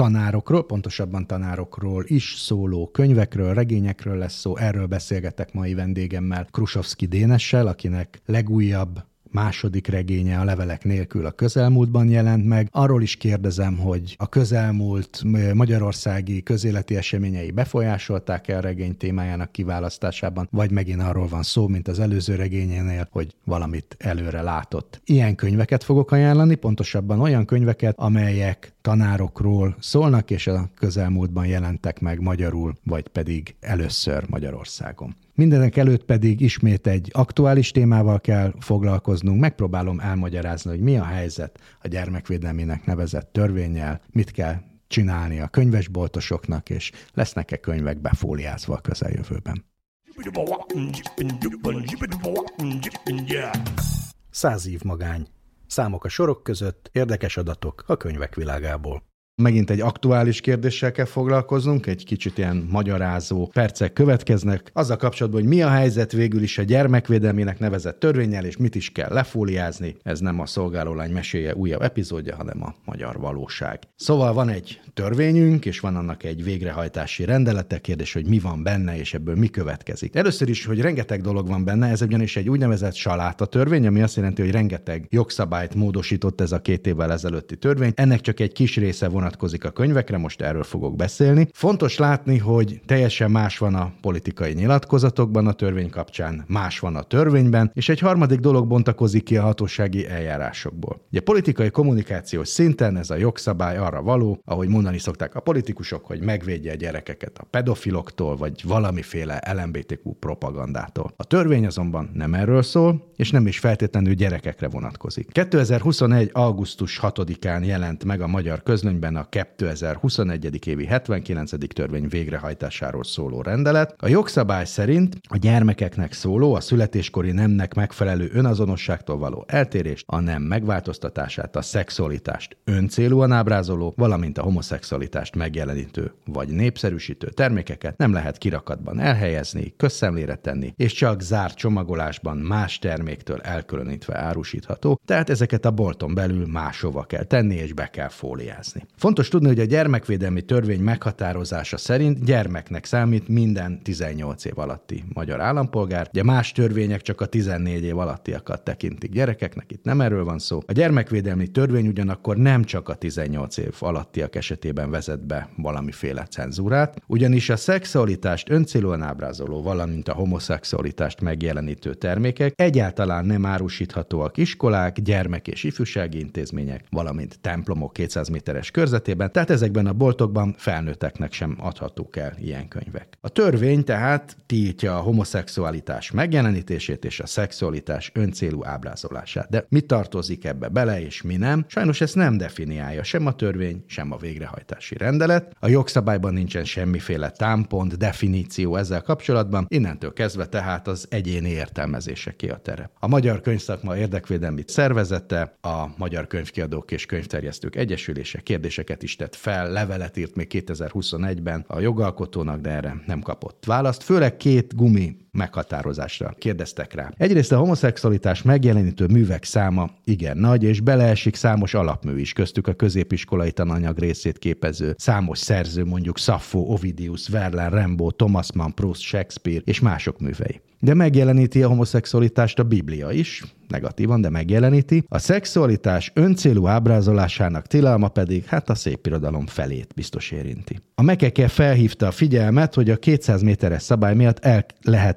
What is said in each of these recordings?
Tanárokról, pontosabban tanárokról is szóló könyvekről, regényekről lesz szó. Erről beszélgetek mai vendégemmel, Krusovski Dénessel, akinek legújabb második regénye a levelek nélkül a közelmúltban jelent meg. Arról is kérdezem, hogy a közelmúlt magyarországi közéleti eseményei befolyásolták-e a regény témájának kiválasztásában, vagy megint arról van szó, mint az előző regényénél, hogy valamit előre látott. Ilyen könyveket fogok ajánlani, pontosabban olyan könyveket, amelyek tanárokról szólnak, és a közelmúltban jelentek meg magyarul, vagy pedig először Magyarországon. Mindenek előtt pedig ismét egy aktuális témával kell foglalkoznunk. Megpróbálom elmagyarázni, hogy mi a helyzet a gyermekvédelmének nevezett törvényel, mit kell csinálni a könyvesboltosoknak, és lesznek-e könyvek befóliázva a közeljövőben. Száz év magány. Számok a sorok között, érdekes adatok a könyvek világából. Megint egy aktuális kérdéssel kell foglalkoznunk, egy kicsit ilyen magyarázó percek következnek. Azzal kapcsolatban, hogy mi a helyzet végül is a gyermekvédelmének nevezett törvényel, és mit is kell lefóliázni. Ez nem a szolgálólány meséje újabb epizódja, hanem a magyar valóság. Szóval van egy törvényünk, és van annak egy végrehajtási rendelete. Kérdés, hogy mi van benne, és ebből mi következik. Először is, hogy rengeteg dolog van benne, ez ugyanis egy úgynevezett saláta törvény, ami azt jelenti, hogy rengeteg jogszabályt módosított ez a két évvel ezelőtti törvény. Ennek csak egy kis része vonat vonatkozik a könyvekre, most erről fogok beszélni. Fontos látni, hogy teljesen más van a politikai nyilatkozatokban a törvény kapcsán, más van a törvényben, és egy harmadik dolog bontakozik ki a hatósági eljárásokból. Ugye politikai kommunikációs szinten ez a jogszabály arra való, ahogy mondani szokták a politikusok, hogy megvédje a gyerekeket a pedofiloktól, vagy valamiféle LMBTQ propagandától. A törvény azonban nem erről szól, és nem is feltétlenül gyerekekre vonatkozik. 2021. augusztus 6-án jelent meg a magyar közlönyben a 2021. évi 79. törvény végrehajtásáról szóló rendelet. A jogszabály szerint a gyermekeknek szóló, a születéskori nemnek megfelelő önazonosságtól való eltérést, a nem megváltoztatását, a szexualitást öncélúan ábrázoló, valamint a homoszexualitást megjelenítő vagy népszerűsítő termékeket nem lehet kirakatban elhelyezni, közszemlére tenni, és csak zárt csomagolásban más terméktől elkülönítve árusítható, tehát ezeket a bolton belül máshova kell tenni és be kell fóliázni. Fontos tudni, hogy a gyermekvédelmi törvény meghatározása szerint gyermeknek számít minden 18 év alatti magyar állampolgár. Ugye más törvények csak a 14 év alattiakat tekintik gyerekeknek, itt nem erről van szó. A gyermekvédelmi törvény ugyanakkor nem csak a 18 év alattiak esetében vezet be valamiféle cenzúrát, ugyanis a szexualitást öncélúan ábrázoló, valamint a homoszexualitást megjelenítő termékek egyáltalán nem árusíthatóak iskolák, gyermek- és ifjúsági intézmények, valamint templomok 200 méteres körzet esetében, tehát ezekben a boltokban felnőtteknek sem adhatók el ilyen könyvek. A törvény tehát tiltja a homoszexualitás megjelenítését és a szexualitás öncélú ábrázolását. De mi tartozik ebbe bele és mi nem? Sajnos ezt nem definiálja sem a törvény, sem a végrehajtási rendelet. A jogszabályban nincsen semmiféle támpont, definíció ezzel kapcsolatban, innentől kezdve tehát az egyéni értelmezése ki a tere. A Magyar Könyvszakma Érdekvédelmi Szervezete, a Magyar Könyvkiadók és Könyvterjesztők Egyesülése kérdések kérdéseket is tett fel, levelet írt még 2021-ben a jogalkotónak, de erre nem kapott választ. Főleg két gumi meghatározásra kérdeztek rá. Egyrészt a homoszexualitás megjelenítő művek száma igen nagy, és beleesik számos alapmű is, köztük a középiskolai tananyag részét képező számos szerző, mondjuk Sappho, Ovidius, Verlaine, Rimbaud, Thomas Mann, Proust, Shakespeare és mások művei. De megjeleníti a homoszexualitást a Biblia is, negatívan, de megjeleníti. A szexualitás öncélú ábrázolásának tilalma pedig hát a szép irodalom felét biztos érinti. A Mekeke felhívta a figyelmet, hogy a 200 méteres szabály miatt el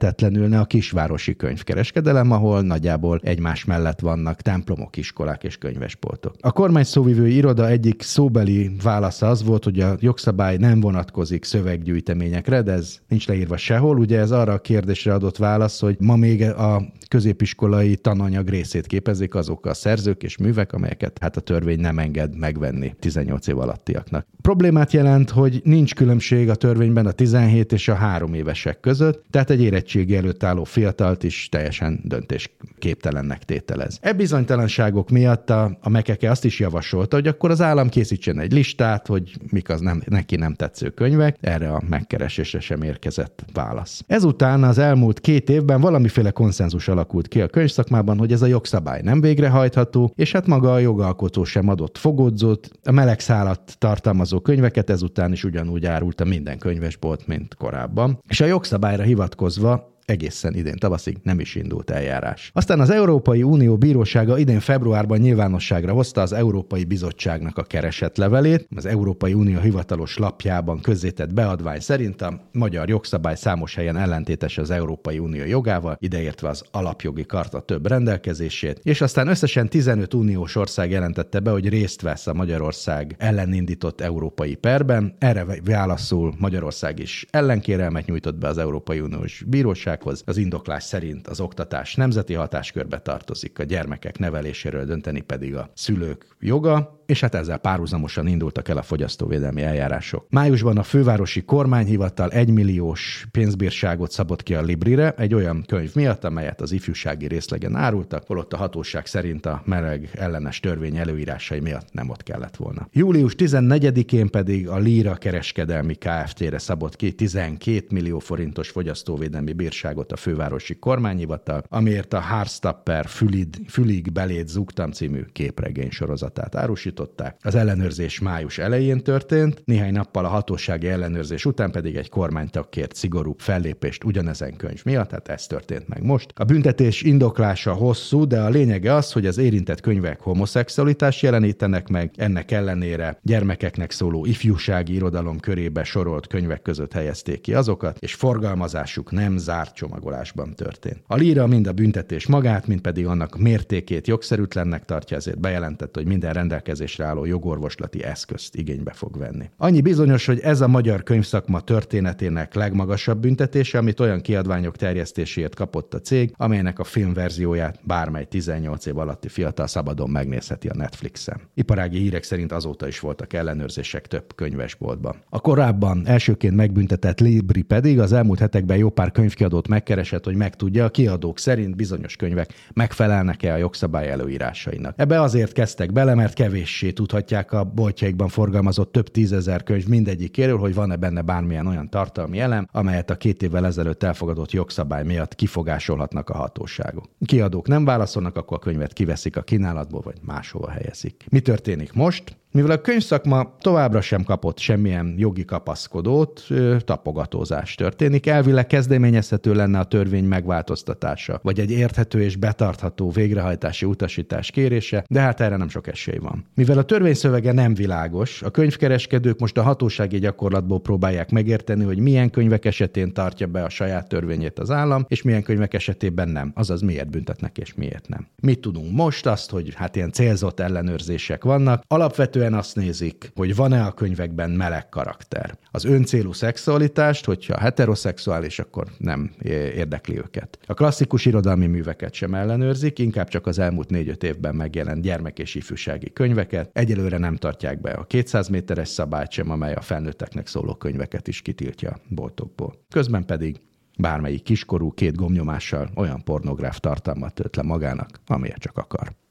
lehetetlenülne a kisvárosi könyvkereskedelem, ahol nagyjából egymás mellett vannak templomok, iskolák és könyvesboltok. A kormány szóvivői iroda egyik szóbeli válasza az volt, hogy a jogszabály nem vonatkozik szöveggyűjteményekre, de ez nincs leírva sehol. Ugye ez arra a kérdésre adott válasz, hogy ma még a középiskolai tananyag részét képezik azok a szerzők és művek, amelyeket hát a törvény nem enged megvenni 18 év alattiaknak. Problémát jelent, hogy nincs különbség a törvényben a 17 és a 3 évesek között, tehát egy érettségi előtt álló fiatalt is teljesen döntésképtelennek tételez. E bizonytalanságok miatt a, a Mekeke azt is javasolta, hogy akkor az állam készítsen egy listát, hogy mik az nem, neki nem tetsző könyvek, erre a megkeresésre sem érkezett válasz. Ezután az elmúlt két évben valamiféle konszenzus alakult ki a könyvszakmában, hogy ez a jogszabály nem végrehajtható, és hát maga a jogalkotó sem adott fogódzót, a meleg szállat tartalmazó könyveket ezután is ugyanúgy árulta minden könyvesbolt, mint korábban. És a jogszabályra hivatkozva egészen idén tavaszig nem is indult eljárás. Aztán az Európai Unió Bírósága idén februárban nyilvánosságra hozta az Európai Bizottságnak a keresetlevelét. Az Európai Unió hivatalos lapjában közzétett beadvány szerint a magyar jogszabály számos helyen ellentétes az Európai Unió jogával, ideértve az alapjogi karta több rendelkezését, és aztán összesen 15 uniós ország jelentette be, hogy részt vesz a Magyarország ellen indított európai perben. Erre válaszul Magyarország is ellenkérelmet nyújtott be az Európai Uniós Bíróság, bizottsághoz. Az indoklás szerint az oktatás nemzeti hatáskörbe tartozik, a gyermekek neveléséről dönteni pedig a szülők joga, és hát ezzel párhuzamosan indultak el a fogyasztóvédelmi eljárások. Májusban a fővárosi kormányhivatal egymilliós pénzbírságot szabott ki a Librire egy olyan könyv miatt, amelyet az ifjúsági részlegen árultak, holott a hatóság szerint a meleg ellenes törvény előírásai miatt nem ott kellett volna. Július 14-én pedig a Lira kereskedelmi Kft-re szabott ki 12 millió forintos fogyasztóvédelmi bírságot a fővárosi kormányhivatal, amiért a Hárstapper Fülid, Fülig belét zugtam című képregény sorozatát árusított, indították. Az ellenőrzés május elején történt, néhány nappal a hatósági ellenőrzés után pedig egy kormánytag kért szigorú fellépést ugyanezen könyv miatt, tehát ez történt meg most. A büntetés indoklása hosszú, de a lényege az, hogy az érintett könyvek homoszexualitást jelenítenek meg, ennek ellenére gyermekeknek szóló ifjúsági irodalom körébe sorolt könyvek között helyezték ki azokat, és forgalmazásuk nem zárt csomagolásban történt. A líra mind a büntetés magát, mind pedig annak mértékét jogszerűtlennek tartja, ezért bejelentett, hogy minden rendelkezés rendelkezésre álló jogorvoslati eszközt igénybe fog venni. Annyi bizonyos, hogy ez a magyar könyvszakma történetének legmagasabb büntetése, amit olyan kiadványok terjesztéséért kapott a cég, amelynek a filmverzióját bármely 18 év alatti fiatal szabadon megnézheti a Netflixen. Iparági hírek szerint azóta is voltak ellenőrzések több könyvesboltban. A korábban elsőként megbüntetett Libri pedig az elmúlt hetekben jó pár könyvkiadót megkeresett, hogy megtudja, a kiadók szerint bizonyos könyvek megfelelnek-e a jogszabály előírásainak. Ebbe azért kezdtek bele, mert kevés kevéssé tudhatják a boltjaikban forgalmazott több tízezer könyv mindegyikéről, hogy van-e benne bármilyen olyan tartalmi elem, amelyet a két évvel ezelőtt elfogadott jogszabály miatt kifogásolhatnak a hatóságok. Kiadók nem válaszolnak, akkor a könyvet kiveszik a kínálatból, vagy máshova helyezik. Mi történik most? Mivel a könyvszakma továbbra sem kapott semmilyen jogi kapaszkodót, tapogatózás történik. Elvileg kezdeményezhető lenne a törvény megváltoztatása, vagy egy érthető és betartható végrehajtási utasítás kérése, de hát erre nem sok esély van. Mivel a törvény szövege nem világos, a könyvkereskedők most a hatósági gyakorlatból próbálják megérteni, hogy milyen könyvek esetén tartja be a saját törvényét az állam, és milyen könyvek esetében nem. Azaz miért büntetnek és miért nem. Mit tudunk most? Azt, hogy hát ilyen célzott ellenőrzések vannak. Alapvetően alapvetően azt nézik, hogy van-e a könyvekben meleg karakter. Az öncélú szexualitást, hogyha heteroszexuális, akkor nem érdekli őket. A klasszikus irodalmi műveket sem ellenőrzik, inkább csak az elmúlt négy-öt évben megjelent gyermek és ifjúsági könyveket. Egyelőre nem tartják be a 200 méteres szabályt sem, amely a felnőtteknek szóló könyveket is kitiltja boltokból. Közben pedig bármelyik kiskorú két gomnyomással olyan pornográf tartalmat tölt le magának, amilyet csak akar.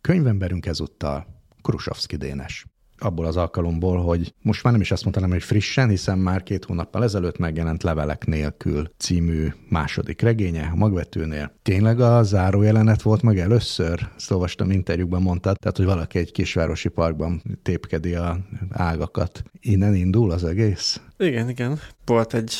Könyvemberünk ezúttal Krusovszki Dénes. abból az alkalomból, hogy most már nem is azt mondanám, hogy frissen, hiszen már két hónappal ezelőtt megjelent Levelek nélkül című második regénye a magvetőnél. Tényleg a záró jelenet volt meg először? Ezt olvastam interjúkban mondtad, tehát hogy valaki egy kisvárosi parkban tépkedi a ágakat. Innen indul az egész? Igen, igen. Volt egy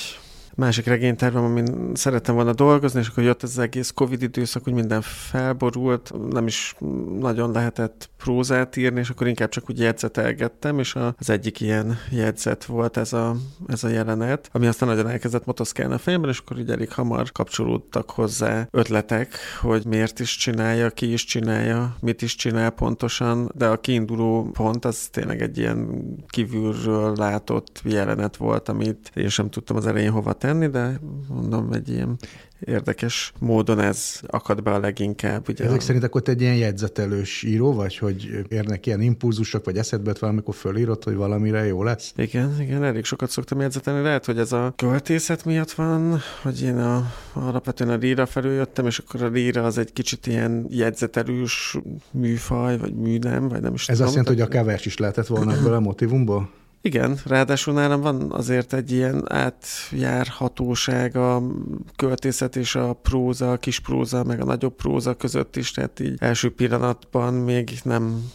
másik regénytervem, amin szerettem volna dolgozni, és akkor jött ez az egész Covid időszak, hogy minden felborult, nem is nagyon lehetett prózát írni, és akkor inkább csak úgy jegyzetelgettem, és az egyik ilyen jegyzet volt ez a, ez a jelenet, ami aztán nagyon elkezdett motoszkálni a fejemben, és akkor így elég hamar kapcsolódtak hozzá ötletek, hogy miért is csinálja, ki is csinálja, mit is csinál pontosan, de a kiinduló pont az tényleg egy ilyen kívülről látott jelenet volt, amit én sem tudtam az elején hova tenni, de mondom, egy ilyen érdekes módon ez akad be a leginkább. Ugye Ezek a... szerint akkor te egy ilyen jegyzetelős író vagy, hogy érnek ilyen impulzusok, vagy eszedbe valamikor fölírod, hogy valamire jó lesz? Igen, igen, elég sokat szoktam jegyzetelni. Lehet, hogy ez a költészet miatt van, hogy én a, alapvetően a líra felül jöttem, és akkor a líra az egy kicsit ilyen jegyzetelős műfaj, vagy műnem, vagy nem is Ez tudom. azt jelenti, hogy a kevers is lehetett volna ebből a motivumból? Igen, ráadásul nálam van azért egy ilyen átjárhatóság a költészet és a próza, a kis próza, meg a nagyobb próza között is, tehát így első pillanatban még nem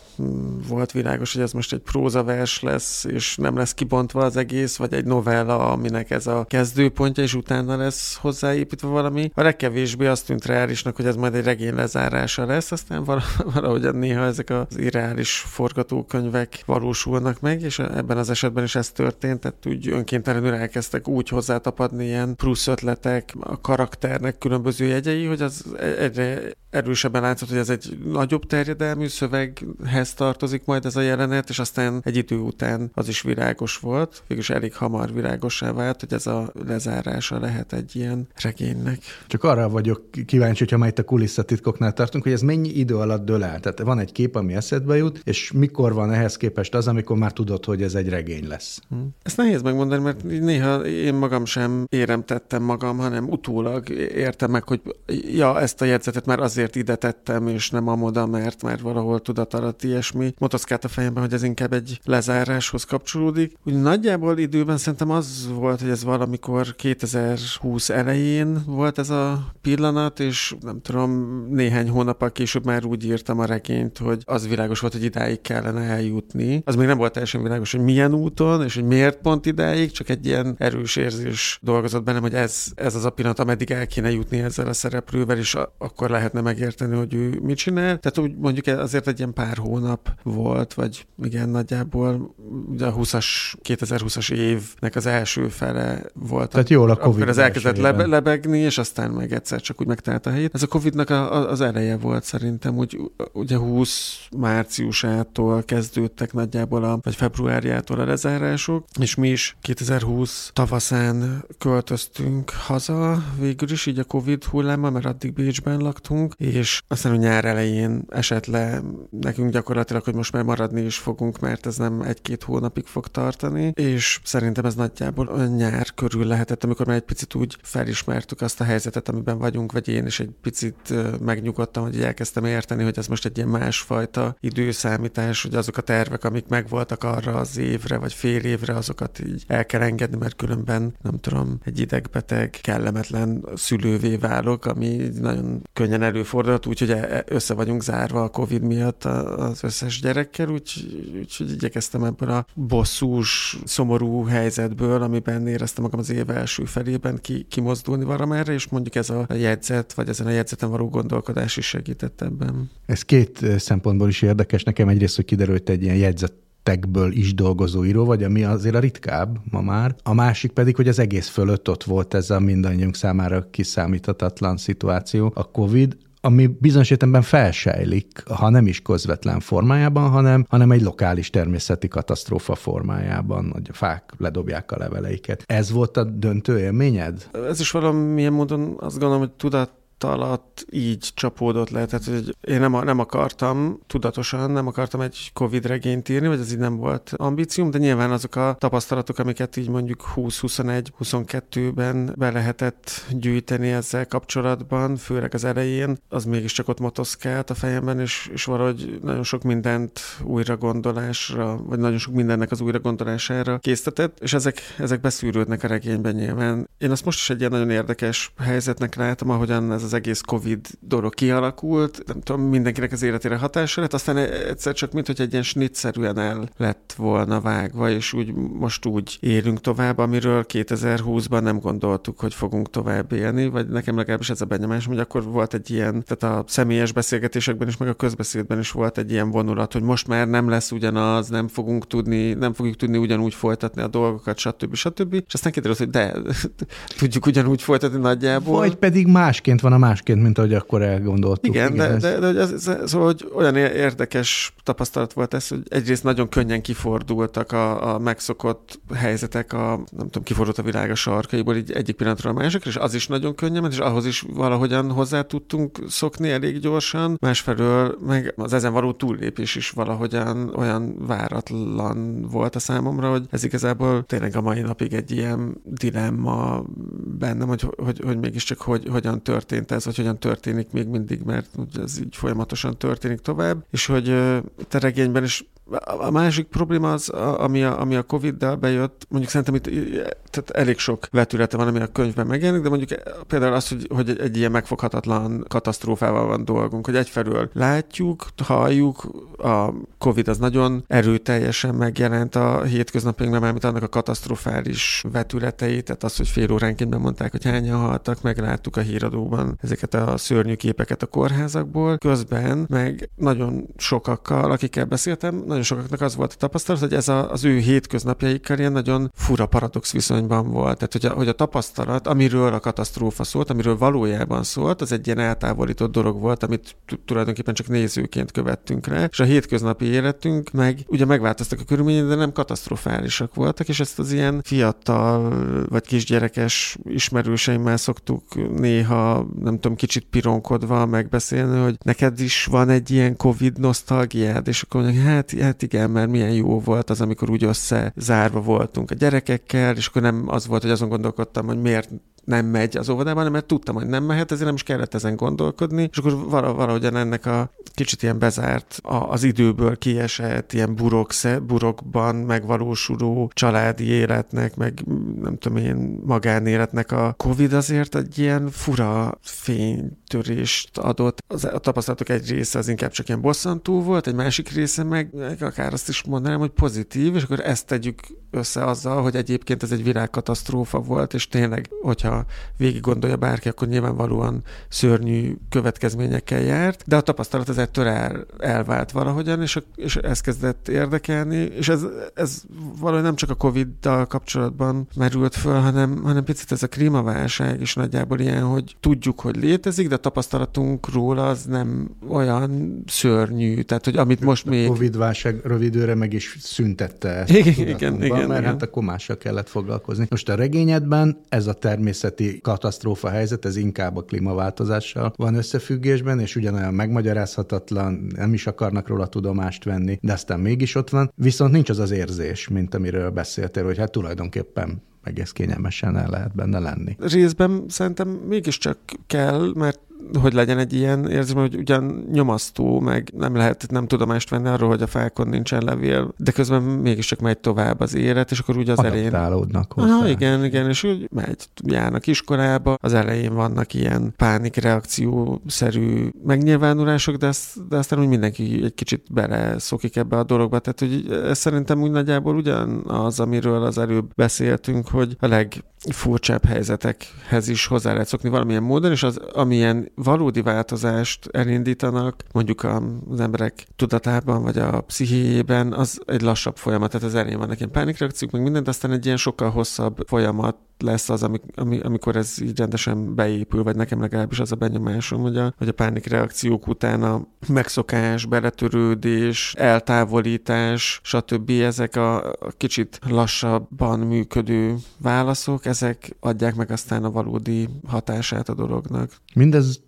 volt világos, hogy ez most egy prózavers lesz, és nem lesz kibontva az egész, vagy egy novella, aminek ez a kezdőpontja, és utána lesz hozzáépítve valami. A legkevésbé azt tűnt reálisnak, hogy ez majd egy regény lezárása lesz, aztán valahogy néha ezek az irreális forgatókönyvek valósulnak meg, és ebben az esetben is ez történt, tehát úgy önkéntelenül elkezdtek úgy hozzátapadni ilyen plusz ötletek, a karakternek különböző jegyei, hogy az egyre erősebben látszott, hogy ez egy nagyobb terjedelmű szöveghez tartozik majd ez a jelenet, és aztán egy idő után az is virágos volt, végülis elég hamar virágosá vált, hogy ez a lezárása lehet egy ilyen regénynek. Csak arra vagyok kíváncsi, hogyha majd a kulisszatitkoknál tartunk, hogy ez mennyi idő alatt dől el. Tehát van egy kép, ami eszedbe jut, és mikor van ehhez képest az, amikor már tudod, hogy ez egy regény lesz. Hm. Ezt nehéz megmondani, mert néha én magam sem éremtettem magam, hanem utólag értem meg, hogy ja, ezt a jegyzetet már azért ide tettem, és nem amoda, mert már valahol tudat alatt ilyesmi motoszkált a fejemben, hogy ez inkább egy lezáráshoz kapcsolódik. Úgy nagyjából időben szerintem az volt, hogy ez valamikor 2020 elején volt ez a pillanat, és nem tudom, néhány hónappal később már úgy írtam a regényt, hogy az világos volt, hogy idáig kellene eljutni. Az még nem volt teljesen világos, hogy milyen úton, és hogy miért pont idáig, csak egy ilyen erős érzés dolgozott bennem, hogy ez, ez az a pillanat, ameddig el kéne jutni ezzel a szereplővel, és akkor lehetne meg megérteni, hogy ő mit csinál. Tehát úgy mondjuk azért egy ilyen pár hónap volt, vagy igen, nagyjából ugye a 20-as, 2020-as évnek az első fele volt. Tehát jól a Covid. Akkor az elkezdett lebe, lebegni, és aztán meg egyszer csak úgy megtalált a helyét. Ez a Covidnak a, a, az eleje volt szerintem, úgy, ugye 20 márciusától kezdődtek nagyjából, a, vagy februárjától a lezárások, és mi is 2020 tavaszán költöztünk haza végül is, így a Covid hullámmal, mert addig Bécsben laktunk, és aztán a nyár elején esett le nekünk gyakorlatilag, hogy most már maradni is fogunk, mert ez nem egy-két hónapig fog tartani, és szerintem ez nagyjából a nyár körül lehetett, amikor már egy picit úgy felismertük azt a helyzetet, amiben vagyunk, vagy én is egy picit megnyugodtam, hogy elkezdtem érteni, hogy ez most egy ilyen másfajta időszámítás, hogy azok a tervek, amik megvoltak arra az évre, vagy fél évre, azokat így el kell engedni, mert különben, nem tudom, egy idegbeteg, kellemetlen szülővé válok, ami nagyon könnyen előfordul fordult, úgyhogy e, e, össze vagyunk zárva a Covid miatt az összes gyerekkel, úgyhogy úgy, igyekeztem ebből a bosszús, szomorú helyzetből, amiben éreztem magam az év első felében ki, kimozdulni valamerre, és mondjuk ez a jegyzet, vagy ezen a jegyzeten való gondolkodás is segített ebben. Ez két szempontból is érdekes. Nekem egyrészt, hogy kiderült egy ilyen jegyzet tekből is dolgozó író vagy, ami azért a ritkább ma már. A másik pedig, hogy az egész fölött ott volt ez a mindannyiunk számára kiszámíthatatlan szituáció, a COVID, ami bizonyos értelemben felsejlik, ha nem is közvetlen formájában, hanem, hanem egy lokális természeti katasztrófa formájában, hogy a fák ledobják a leveleiket. Ez volt a döntő élményed? Ez is valamilyen módon azt gondolom, hogy tudat alatt így csapódott le. Tehát, hogy én nem, nem akartam, tudatosan nem akartam egy Covid regényt írni, vagy ez így nem volt ambícióm, de nyilván azok a tapasztalatok, amiket így mondjuk 20-21-22-ben be lehetett gyűjteni ezzel kapcsolatban, főleg az elején, az mégiscsak ott motoszkált a fejemben, és, és valahogy nagyon sok mindent újra gondolásra, vagy nagyon sok mindennek az újra gondolására késztetett, és ezek, ezek beszűrődnek a regényben nyilván. Én azt most is egy ilyen nagyon érdekes helyzetnek látom, ahogyan ez az egész Covid dolog kialakult, nem tudom, mindenkinek az életére hatása lett, aztán egyszer csak mint hogy egy ilyen snitszerűen el lett volna vágva, és úgy most úgy élünk tovább, amiről 2020-ban nem gondoltuk, hogy fogunk tovább élni, vagy nekem legalábbis ez a benyomásom, hogy akkor volt egy ilyen, tehát a személyes beszélgetésekben is, meg a közbeszédben is volt egy ilyen vonulat, hogy most már nem lesz ugyanaz, nem fogunk tudni, nem fogjuk tudni ugyanúgy folytatni a dolgokat, stb. stb. És aztán kiderült, hogy de, tudjuk ugyanúgy folytatni nagyjából. Vagy pedig másként van a másként, mint ahogy akkor elgondoltuk. Igen, igen de, de, de ez, ez, szóval, hogy olyan érdekes tapasztalat volt ez, hogy egyrészt nagyon könnyen kifordultak a, a megszokott helyzetek, a, nem tudom, kifordult a világ a sarkaiból így egyik pillanatra a másikra, és az is nagyon könnyen és ahhoz is valahogyan hozzá tudtunk szokni elég gyorsan. Másfelől meg az ezen való túllépés is valahogyan olyan váratlan volt a számomra, hogy ez igazából tényleg a mai napig egy ilyen dilemma bennem, hogy, hogy, hogy mégiscsak hogy, hogyan történt ez, vagy hogyan történik még mindig, mert ez így folyamatosan történik tovább, és hogy te regényben is a másik probléma az, ami a, ami a Covid-del bejött, mondjuk szerintem itt tehát elég sok vetülete van, ami a könyvben megjelenik, de mondjuk például az, hogy, hogy egy ilyen megfoghatatlan katasztrófával van dolgunk, hogy egyfelől látjuk, halljuk, a Covid az nagyon erőteljesen megjelent a hétköznapjainkban, mármint annak a katasztrofális vetületeit, tehát az, hogy fél óránként mondták, hogy hányan haltak, megláttuk a híradóban ezeket a szörnyű képeket a kórházakból. Közben meg nagyon sokakkal, akikkel beszéltem, nagyon sokaknak az volt a tapasztalat, hogy ez a, az ő hétköznapjaikkal ilyen nagyon fura paradox viszonyban volt. Tehát, hogy a, hogy a tapasztalat, amiről a katasztrófa szólt, amiről valójában szólt, az egy ilyen eltávolított dolog volt, amit tulajdonképpen csak nézőként követtünk rá, és a hétköznapi életünk meg ugye megváltoztak a körülmények, de nem katasztrofálisak voltak, és ezt az ilyen fiatal vagy kisgyerekes ismerőseimmel szoktuk néha, nem tudom, kicsit pironkodva megbeszélni, hogy neked is van egy ilyen Covid nosztalgiád, és akkor mondjuk, hát hát igen, mert milyen jó volt az, amikor úgy összezárva voltunk a gyerekekkel, és akkor nem az volt, hogy azon gondolkodtam, hogy miért nem megy az óvodában, mert tudtam, hogy nem mehet, ezért nem is kellett ezen gondolkodni, és akkor valahogyan ennek a kicsit ilyen bezárt, az időből kiesett, ilyen burok, burokban megvalósuló családi életnek, meg nem tudom én, magánéletnek a Covid azért egy ilyen fura fénytörést adott. Az, a tapasztalatok egy része az inkább csak ilyen bosszantó volt, egy másik része meg, akár azt is mondanám, hogy pozitív, és akkor ezt tegyük össze azzal, hogy egyébként ez egy világkatasztrófa volt, és tényleg, hogyha végig gondolja bárki, akkor nyilvánvalóan szörnyű következményekkel járt, de a tapasztalat az ettől el, elvált valahogyan, és, a, és ez kezdett érdekelni, és ez, ez valahogy nem csak a Covid-dal kapcsolatban merült föl, hanem, hanem picit ez a klímaválság is nagyjából ilyen, hogy tudjuk, hogy létezik, de a tapasztalatunk róla az nem olyan szörnyű, tehát hogy amit most a még... Covid-válság rövidőre meg is szüntette ezt. Igen, igen, igen. Mert igen. hát akkor mással kellett foglalkozni. Most a regényedben ez a természeti katasztrófa helyzet, ez inkább a klímaváltozással van összefüggésben, és ugyanolyan megmagyarázhatatlan, nem is akarnak róla tudomást venni, de aztán mégis ott van. Viszont nincs az az érzés, mint amiről beszéltél, hogy hát tulajdonképpen egész kényelmesen el lehet benne lenni. Részben szerintem mégiscsak kell, mert hogy legyen egy ilyen érzés, hogy ugyan nyomasztó, meg nem lehet nem tudomást venni arról, hogy a fákon nincsen levél, de közben mégiscsak megy tovább az élet, és akkor úgy az elején... Hozzá. Aha, igen, igen, és úgy megy, járnak iskolába, az elején vannak ilyen pánikreakció-szerű megnyilvánulások, de, ezt, de aztán úgy mindenki egy kicsit bele szokik ebbe a dologba, tehát hogy ez szerintem úgy nagyjából ugyanaz, amiről az előbb beszéltünk, hogy a leg furcsább helyzetekhez is hozzá lehet szokni valamilyen módon, és az, amilyen valódi változást elindítanak, mondjuk az emberek tudatában, vagy a pszichéjében, az egy lassabb folyamat. Tehát az elején vannak ilyen pánikreakciók, meg mindent, aztán egy ilyen sokkal hosszabb folyamat lesz az, ami, ami, amikor ez így rendesen beépül, vagy nekem legalábbis az a benyomásom, hogy a, hogy a pánikreakciók után a megszokás, beletörődés, eltávolítás, stb. ezek a, a kicsit lassabban működő válaszok, ezek adják meg aztán a valódi hatását a dolognak. Mindez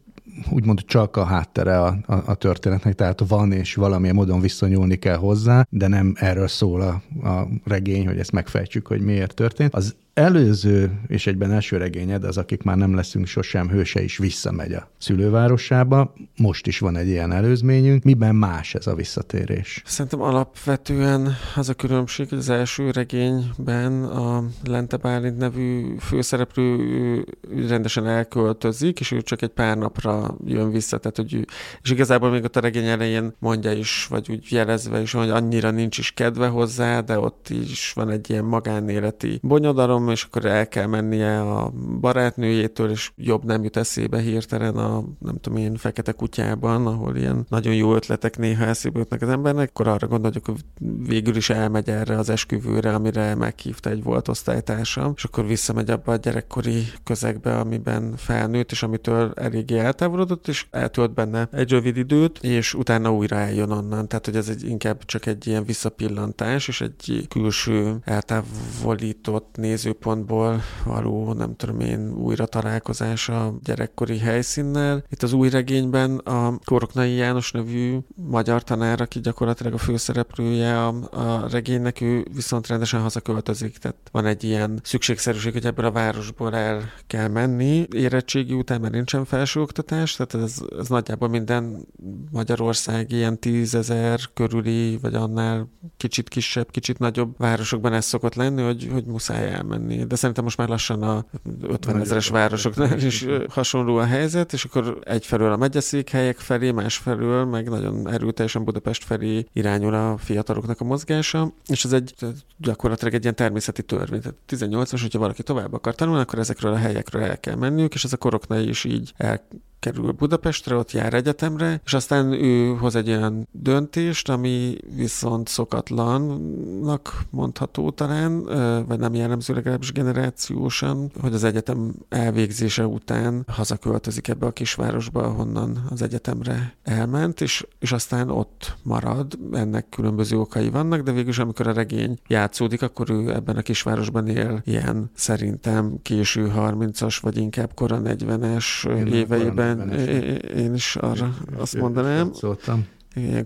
úgymond csak a háttere a, a, a történetnek, tehát van és valamilyen módon viszonyulni kell hozzá, de nem erről szól a, a regény, hogy ezt megfejtsük, hogy miért történt. Az előző és egyben első regényed, az akik már nem leszünk sosem hőse is visszamegy a szülővárosába. Most is van egy ilyen előzményünk. Miben más ez a visszatérés? Szerintem alapvetően az a különbség, hogy az első regényben a Lente Bálint nevű főszereplő rendesen elköltözik, és ő csak egy pár napra jön vissza. Tehát, hogy és igazából még ott a regény elején mondja is, vagy úgy jelezve is, hogy annyira nincs is kedve hozzá, de ott is van egy ilyen magánéleti bonyodalom, és akkor el kell mennie a barátnőjétől, és jobb nem jut eszébe hirtelen a, nem tudom én, fekete kutyában, ahol ilyen nagyon jó ötletek néha eszébe jutnak az embernek, akkor arra gondoljuk, hogy végül is elmegy erre az esküvőre, amire meghívta egy volt osztálytársam, és akkor visszamegy abba a gyerekkori közegbe, amiben felnőtt, és amitől eléggé eltávolodott, és eltölt benne egy rövid időt, és utána újra eljön onnan. Tehát, hogy ez egy, inkább csak egy ilyen visszapillantás, és egy külső eltávolított néző nézőpontból való, nem tudom én, újra találkozás a gyerekkori helyszínnel. Itt az új regényben a Koroknai János nevű magyar tanár, aki gyakorlatilag a főszereplője a, a regénynek, ő viszont rendesen hazaköltözik. Tehát van egy ilyen szükségszerűség, hogy ebből a városból el kell menni. Érettségi után már nincsen felsőoktatás, tehát ez, ez nagyjából minden Magyarország ilyen tízezer körüli, vagy annál kicsit kisebb, kicsit nagyobb városokban ez szokott lenni, hogy, hogy muszáj elmenni menni. De szerintem most már lassan a 50 ezeres városoknál is hasonló a helyzet, és akkor egyfelől a megyeszékhelyek felé, másfelől meg nagyon erőteljesen Budapest felé irányul a fiataloknak a mozgása, és ez egy gyakorlatilag egy ilyen természeti törvény. Tehát 18-as, hogyha valaki tovább akar tanulni, akkor ezekről a helyekről el kell menniük, és ez a koroknál is így el kerül Budapestre, ott jár egyetemre, és aztán ő hoz egy olyan döntést, ami viszont szokatlannak mondható talán, vagy nem jellemző legalábbis generációsan, hogy az egyetem elvégzése után hazaköltözik ebbe a kisvárosba, ahonnan az egyetemre elment, és, és aztán ott marad. Ennek különböző okai vannak, de végülis amikor a regény játszódik, akkor ő ebben a kisvárosban él ilyen szerintem késő 30-as, vagy inkább kora 40-es éveiben én, is arra én, azt mondanám. Szóltam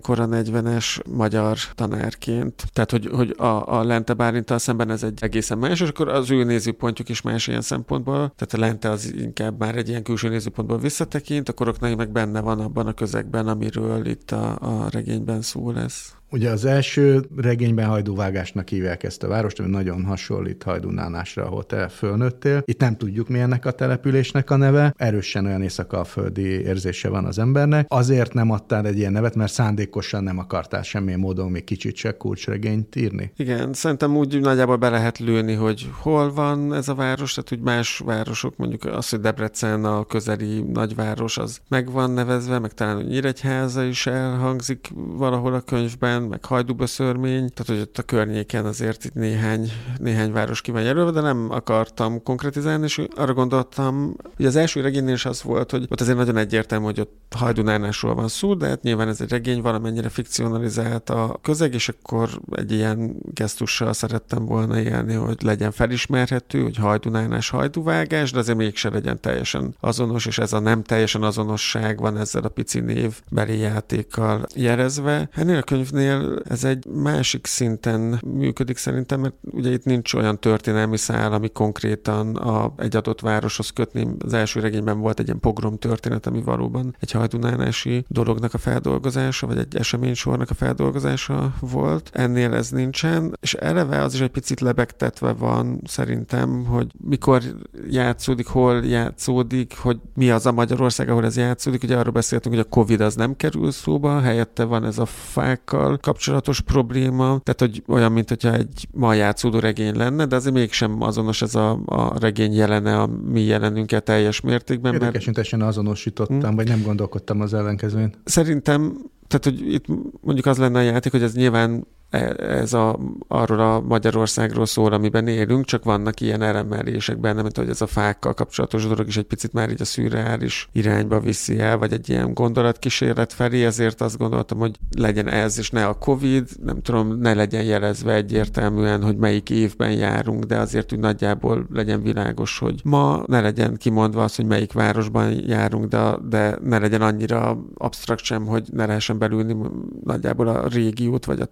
kora 40-es magyar tanárként. Tehát, hogy, hogy a, a Lente Bálintal szemben ez egy egészen más, és akkor az ő nézőpontjuk is más ilyen szempontból. Tehát a Lente az inkább már egy ilyen külső nézőpontból visszatekint, a koroknai meg benne van abban a közegben, amiről itt a, a regényben szó lesz. Ugye az első regényben hajdúvágásnak hívják ezt a várost, ami nagyon hasonlít hajdunánásra, ahol te fölnőttél. Itt nem tudjuk, mi ennek a településnek a neve. Erősen olyan éjszakaföldi érzése van az embernek. Azért nem adtál egy ilyen nevet, mert szándékosan nem akartál semmilyen módon még kicsit se kulcsregényt írni. Igen, szerintem úgy nagyjából be lehet lőni, hogy hol van ez a város, tehát úgy más városok, mondjuk az, hogy Debrecen a közeli nagyváros, az meg van nevezve, meg talán Nyíregyháza is elhangzik valahol a könyvben, Debrecen, meg Hajdúböszörmény, tehát hogy ott a környéken azért itt néhány, néhány város ki van jelölve, de nem akartam konkretizálni, és arra gondoltam, hogy az első regénynél is az volt, hogy ott azért nagyon egyértelmű, hogy ott Hajdunánásról van szó, de hát nyilván ez egy regény, valamennyire fikcionalizált a közeg, és akkor egy ilyen gesztussal szerettem volna élni, hogy legyen felismerhető, hogy hajdunánás, hajduvágás, de azért mégse legyen teljesen azonos, és ez a nem teljesen azonosság van ezzel a pici névbeli játékkal jelezve. Ennél a könyvnél ennél ez egy másik szinten működik szerintem, mert ugye itt nincs olyan történelmi szál, ami konkrétan a, egy adott városhoz kötni. Az első regényben volt egy ilyen pogrom történet, ami valóban egy hajdunánási dolognak a feldolgozása, vagy egy eseménysornak a feldolgozása volt. Ennél ez nincsen, és eleve az is egy picit lebegtetve van szerintem, hogy mikor játszódik, hol játszódik, hogy mi az a Magyarország, ahol ez játszódik. Ugye arról beszéltünk, hogy a Covid az nem kerül szóba, helyette van ez a fákkal kapcsolatos probléma, tehát hogy olyan, mint hogyha egy ma játszódó regény lenne, de azért mégsem azonos ez a, a regény jelene a mi jelenünket teljes mértékben. Érdekes, mert... azonosítottam, hmm. vagy nem gondolkodtam az ellenkezőn. Szerintem tehát, hogy itt mondjuk az lenne a játék, hogy ez nyilván ez a, arról a Magyarországról szól, amiben élünk, csak vannak ilyen elemelések benne, mint hogy ez a fákkal kapcsolatos dolog is egy picit már így a szürreális irányba viszi el, vagy egy ilyen gondolatkísérlet felé, ezért azt gondoltam, hogy legyen ez, és ne a Covid, nem tudom, ne legyen jelezve egyértelműen, hogy melyik évben járunk, de azért úgy nagyjából legyen világos, hogy ma ne legyen kimondva az, hogy melyik városban járunk, de, de ne legyen annyira absztrakt sem, hogy ne lehessen belülni nagyjából a régiót vagy a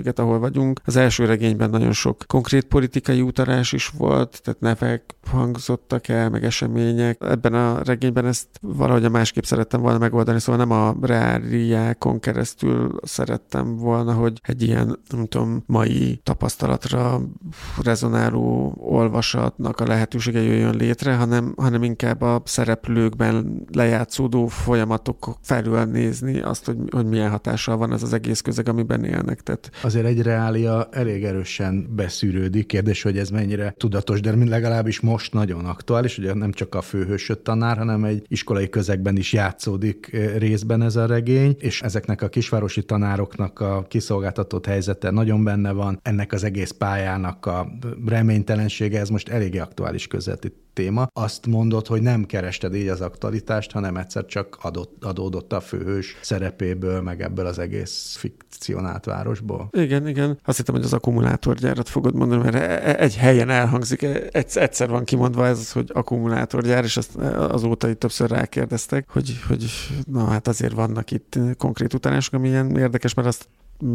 tájegységet, ahol vagyunk. Az első regényben nagyon sok konkrét politikai utalás is volt, tehát nevek hangzottak el, meg események. Ebben a regényben ezt valahogy a másképp szerettem volna megoldani, szóval nem a reáliákon keresztül szerettem volna, hogy egy ilyen, nem tudom, mai tapasztalatra rezonáló olvasatnak a lehetősége jöjjön létre, hanem, hanem inkább a szereplőkben lejátszódó folyamatok felül nézni azt, hogy, hogy milyen hatással van ez az egész közeg, amiben élnek. Tehát... Azért egy reália elég erősen beszűrődik. Kérdés, hogy ez mennyire tudatos, de legalábbis most nagyon aktuális, ugye nem csak a főhősöt tanár, hanem egy iskolai közegben is játszódik eh, részben ez a regény, és ezeknek a kisvárosi tanároknak a kiszolgáltatott helyzete nagyon benne van, ennek az egész pályának a reménytelensége, ez most eléggé aktuális közvetít téma. Azt mondod, hogy nem kerested így az aktualitást, hanem egyszer csak adott, adódott a főhős szerepéből, meg ebből az egész fikcionált városból. Igen, igen. Azt hittem, hogy az akkumulátorgyárat fogod mondani, mert e- e- egy helyen elhangzik, e- egyszer van kimondva ez, hogy akkumulátorgyár, és azt azóta itt többször rákérdeztek, hogy, hogy na hát azért vannak itt konkrét utalások, ami ilyen érdekes, mert azt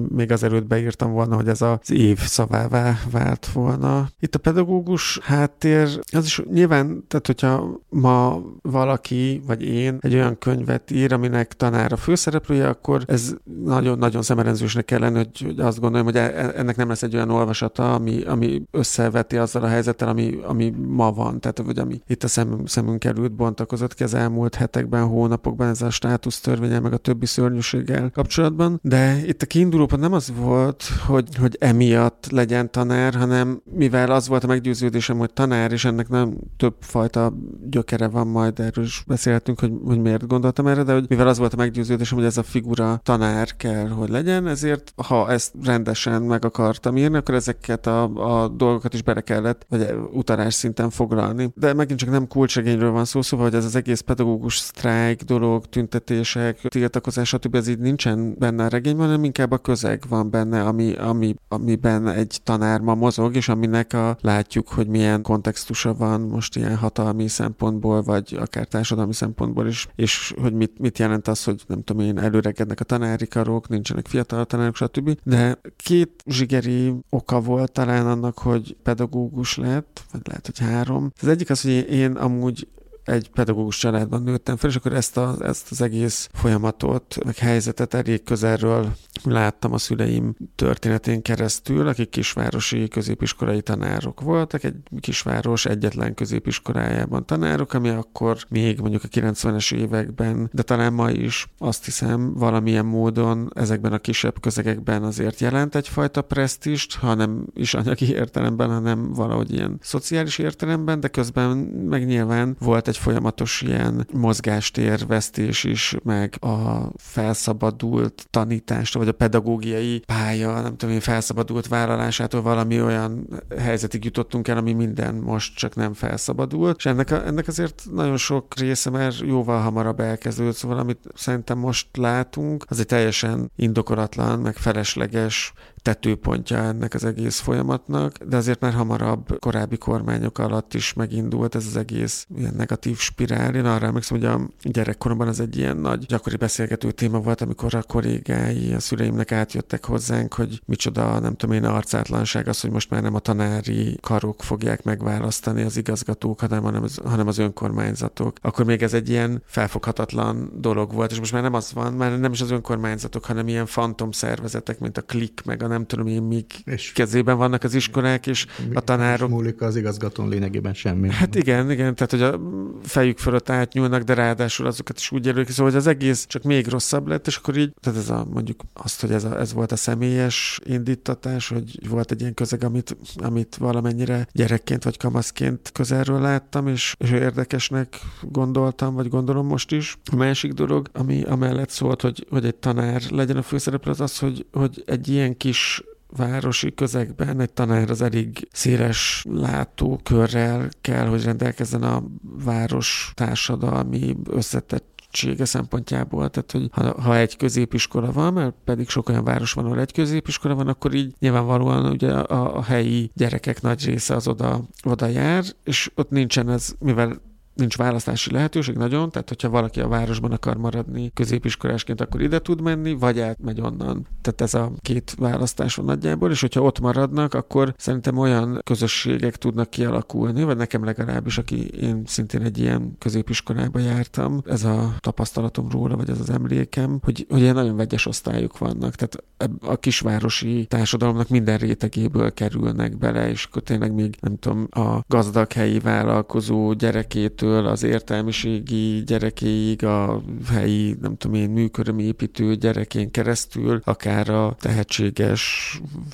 még az előtt beírtam volna, hogy ez az év szavává vált volna. Itt a pedagógus háttér, az is nyilván, tehát hogyha ma valaki, vagy én egy olyan könyvet ír, aminek tanár a főszereplője, akkor ez nagyon-nagyon szemerenzősnek kell lenni, hogy, hogy azt gondolom, hogy e, ennek nem lesz egy olyan olvasata, ami, ami összeveti azzal a helyzettel, ami, ami ma van, tehát vagy ami itt a szem, szemünk előtt bontakozott ki az elmúlt hetekben, hónapokban ez a státusz törvényel, meg a többi szörnyűséggel kapcsolatban, de itt a kiinduló kiindulópont nem az volt, hogy, hogy emiatt legyen tanár, hanem mivel az volt a meggyőződésem, hogy tanár, és ennek nem több fajta gyökere van, majd erről is beszélhetünk, hogy, hogy miért gondoltam erre, de hogy mivel az volt a meggyőződésem, hogy ez a figura tanár kell, hogy legyen, ezért ha ezt rendesen meg akartam írni, akkor ezeket a, a dolgokat is bele kellett, vagy utalás szinten foglalni. De megint csak nem kulcsegényről van szó, szóval, hogy ez az egész pedagógus sztrájk dolog, tüntetések, tiltakozás, stb. ez így nincsen benne a regényben, hanem inkább a közeg van benne, ami, ami, amiben egy tanár ma mozog, és aminek a, látjuk, hogy milyen kontextusa van most ilyen hatalmi szempontból, vagy akár társadalmi szempontból is, és hogy mit, mit jelent az, hogy nem tudom én, előregednek a tanári karok, nincsenek fiatal tanárok, stb. De két zsigeri oka volt talán annak, hogy pedagógus lett, vagy lehet, hogy három. Az egyik az, hogy én amúgy egy pedagógus családban nőttem fel, és akkor ezt, a, ezt az egész folyamatot, meg helyzetet elég közelről láttam a szüleim történetén keresztül, akik kisvárosi középiskolai tanárok voltak, egy kisváros egyetlen középiskolájában tanárok, ami akkor még mondjuk a 90-es években, de talán ma is azt hiszem valamilyen módon ezekben a kisebb közegekben azért jelent egyfajta presztist, hanem is anyagi értelemben, hanem valahogy ilyen szociális értelemben, de közben meg nyilván volt egy egy folyamatos ilyen mozgástérvesztés is, meg a felszabadult tanítástól, vagy a pedagógiai pálya, nem tudom én, felszabadult vállalásától valami olyan helyzetig jutottunk el, ami minden most csak nem felszabadult, és ennek, a, ennek azért nagyon sok része már jóval hamarabb elkezdődött, szóval amit szerintem most látunk, az egy teljesen indokolatlan, meg felesleges tetőpontja ennek az egész folyamatnak, de azért már hamarabb korábbi kormányok alatt is megindult ez az egész ilyen negatív spirál. Én arra emlékszem, hogy a gyerekkoromban az egy ilyen nagy gyakori beszélgető téma volt, amikor a kollégái a szüleimnek átjöttek hozzánk, hogy micsoda, nem tudom én, arcátlanság az, hogy most már nem a tanári karok fogják megválasztani az igazgatók, hanem, hanem, az, hanem az önkormányzatok. Akkor még ez egy ilyen felfoghatatlan dolog volt, és most már nem az van, már nem is az önkormányzatok, hanem ilyen fantom szervezetek, mint a klik, meg a nem tudom én, míg és kezében vannak az iskolák, és a tanárok... múlik az igazgatón lényegében semmi. Hát igen, igen, tehát hogy a fejük fölött átnyúlnak, de ráadásul azokat is úgy jelölik, szóval hogy az egész csak még rosszabb lett, és akkor így, tehát ez a mondjuk azt, hogy ez, a, ez volt a személyes indítatás, hogy volt egy ilyen közeg, amit, amit valamennyire gyerekként vagy kamaszként közelről láttam, és, és érdekesnek gondoltam, vagy gondolom most is. A másik dolog, ami amellett szólt, hogy, hogy egy tanár legyen a főszereplő, az az, hogy, hogy egy ilyen kis városi közegben egy tanár az elég széles látókörrel kell, hogy rendelkezzen a város társadalmi összetett szempontjából, tehát hogy ha, ha egy középiskola van, mert pedig sok olyan város van, ahol egy középiskola van, akkor így nyilvánvalóan ugye a, a helyi gyerekek nagy része az oda, oda jár, és ott nincsen ez, mivel nincs választási lehetőség nagyon, tehát hogyha valaki a városban akar maradni középiskolásként, akkor ide tud menni, vagy átmegy onnan. Tehát ez a két választás van nagyjából, és hogyha ott maradnak, akkor szerintem olyan közösségek tudnak kialakulni, vagy nekem legalábbis, aki én szintén egy ilyen középiskolába jártam, ez a tapasztalatom róla, vagy ez az emlékem, hogy, hogy ilyen nagyon vegyes osztályok vannak. Tehát a kisvárosi társadalomnak minden rétegéből kerülnek bele, és akkor tényleg még nem tudom, a gazdag helyi vállalkozó gyerekét gyerekétől az értelmiségi gyerekéig, a helyi, nem tudom én, műkörömépítő gyerekén keresztül, akár a tehetséges,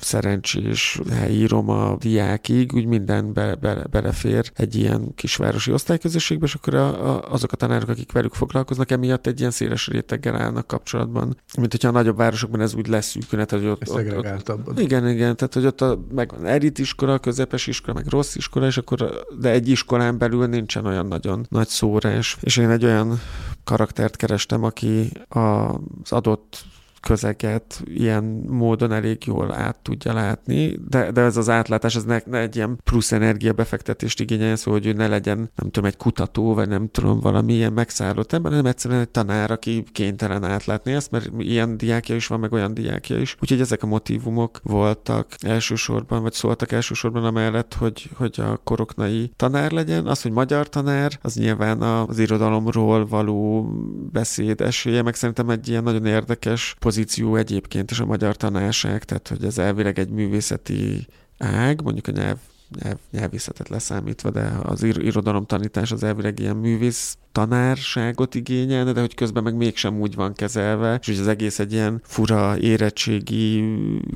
szerencsés helyi roma diákig, úgy minden be, be, belefér egy ilyen kisvárosi osztályközösségbe, és akkor a, a, azok a tanárok, akik velük foglalkoznak, emiatt egy ilyen széles réteggel állnak kapcsolatban. Mint hogyha a nagyobb városokban ez úgy leszűkülne, hogy ott, ott, ott, igen, igen, tehát hogy ott a, meg van elit iskola, közepes iskola, meg rossz iskola, és akkor, de egy iskolán belül nincsen olyan nagy nagyon nagy szórás, és én egy olyan karaktert kerestem, aki az adott közeget ilyen módon elég jól át tudja látni, de, de ez az átlátás, ez ne, ne egy ilyen plusz energia befektetést igényel, szóval, hogy ő ne legyen, nem tudom, egy kutató, vagy nem tudom, valami ilyen megszállott ember, hanem egyszerűen egy tanár, aki kénytelen átlátni ezt, mert ilyen diákja is van, meg olyan diákja is. Úgyhogy ezek a motivumok voltak elsősorban, vagy szóltak elsősorban amellett, hogy, hogy a koroknai tanár legyen. Az, hogy magyar tanár, az nyilván az irodalomról való beszéd esélye, meg szerintem egy ilyen nagyon érdekes pozíció egyébként is a magyar tanárság, tehát hogy ez elvileg egy művészeti ág, mondjuk a nyelv, nyelv nyelvészetet leszámítva, de az ir- irodalomtanítás az elvileg ilyen művész tanárságot igényelne, de hogy közben meg mégsem úgy van kezelve, és hogy az egész egy ilyen fura érettségi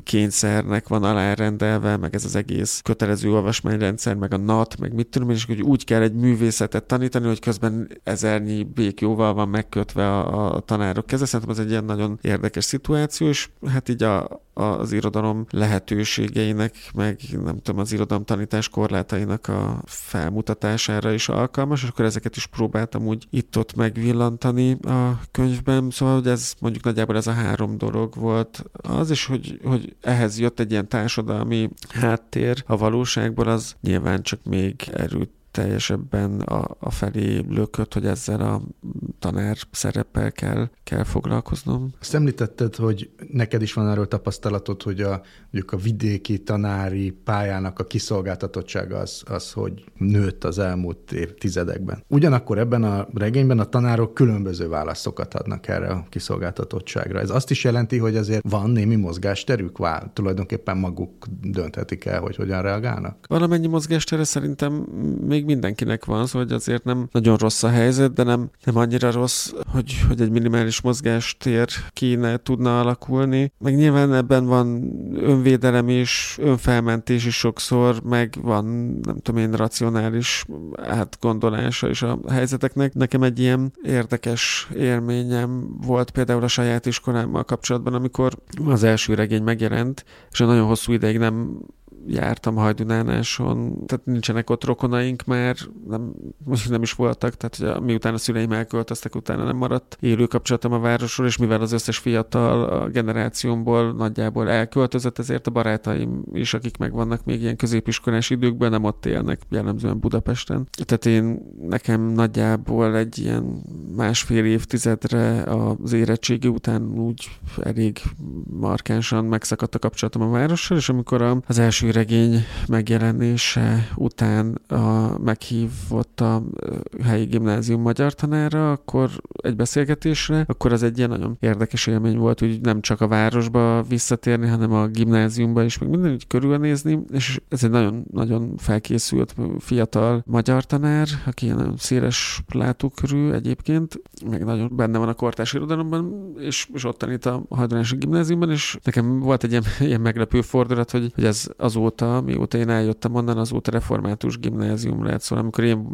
kényszernek van alárendelve, meg ez az egész kötelező olvasmányrendszer, meg a NAT, meg mit tudom és hogy úgy kell egy művészetet tanítani, hogy közben ezernyi békjóval van megkötve a, a tanárok keze. Szerintem ez egy ilyen nagyon érdekes szituáció, és hát így a, az irodalom lehetőségeinek, meg nem tudom, az irodalom tanítás korlátainak a felmutatására is alkalmas, és akkor ezeket is próbáltam úgy itt-ott megvillantani a könyvben, szóval hogy ez mondjuk nagyjából ez a három dolog volt. Az, is, hogy, hogy ehhez jött egy ilyen társadalmi háttér a valóságból, az nyilván csak még erőt teljesebben a, a felé lökött, hogy ezzel a tanár szereppel kell, kell foglalkoznom. Azt említetted, hogy neked is van erről tapasztalatod, hogy a, mondjuk a vidéki tanári pályának a kiszolgáltatottsága az, az, hogy nőtt az elmúlt évtizedekben. Ugyanakkor ebben a regényben a tanárok különböző válaszokat adnak erre a kiszolgáltatottságra. Ez azt is jelenti, hogy azért van némi mozgásterük, vál, tulajdonképpen maguk dönthetik el, hogy hogyan reagálnak? Valamennyi mozgástere szerintem még mindenkinek van, szóval hogy azért nem nagyon rossz a helyzet, de nem, nem annyira rossz, hogy, hogy egy minimális mozgástér kéne tudna alakulni. Meg nyilván ebben van önvédelem is, önfelmentés is sokszor, meg van, nem tudom én, racionális átgondolása is a helyzeteknek. Nekem egy ilyen érdekes élményem volt például a saját iskolámmal kapcsolatban, amikor az első regény megjelent, és nagyon hosszú ideig nem jártam Hajdunánáson, tehát nincsenek ott rokonaink már, nem, most nem is voltak, tehát hogy miután a szüleim elköltöztek, utána nem maradt élő kapcsolatom a városról, és mivel az összes fiatal a generációmból nagyjából elköltözött, ezért a barátaim is, akik megvannak még ilyen középiskolás időkben, nem ott élnek, jellemzően Budapesten. Tehát én nekem nagyjából egy ilyen másfél évtizedre az érettségi után úgy elég markánsan megszakadt a kapcsolatom a várossal, és amikor az első regény megjelenése után a, meghívott a helyi gimnázium magyar tanára, akkor egy beszélgetésre, akkor az egy ilyen nagyon érdekes élmény volt, hogy nem csak a városba visszatérni, hanem a gimnáziumba is, meg minden úgy körülnézni, és ez egy nagyon-nagyon felkészült fiatal magyar tanár, aki ilyen nagyon széles látókörű egyébként, meg nagyon benne van a kortás irodalomban, és, és ott tanít a Hajdonási gimnáziumban, és nekem volt egy ilyen, ilyen meglepő fordulat, hogy, hogy ez azóta azóta, mióta én eljöttem onnan, azóta református gimnázium lett. Szóval amikor én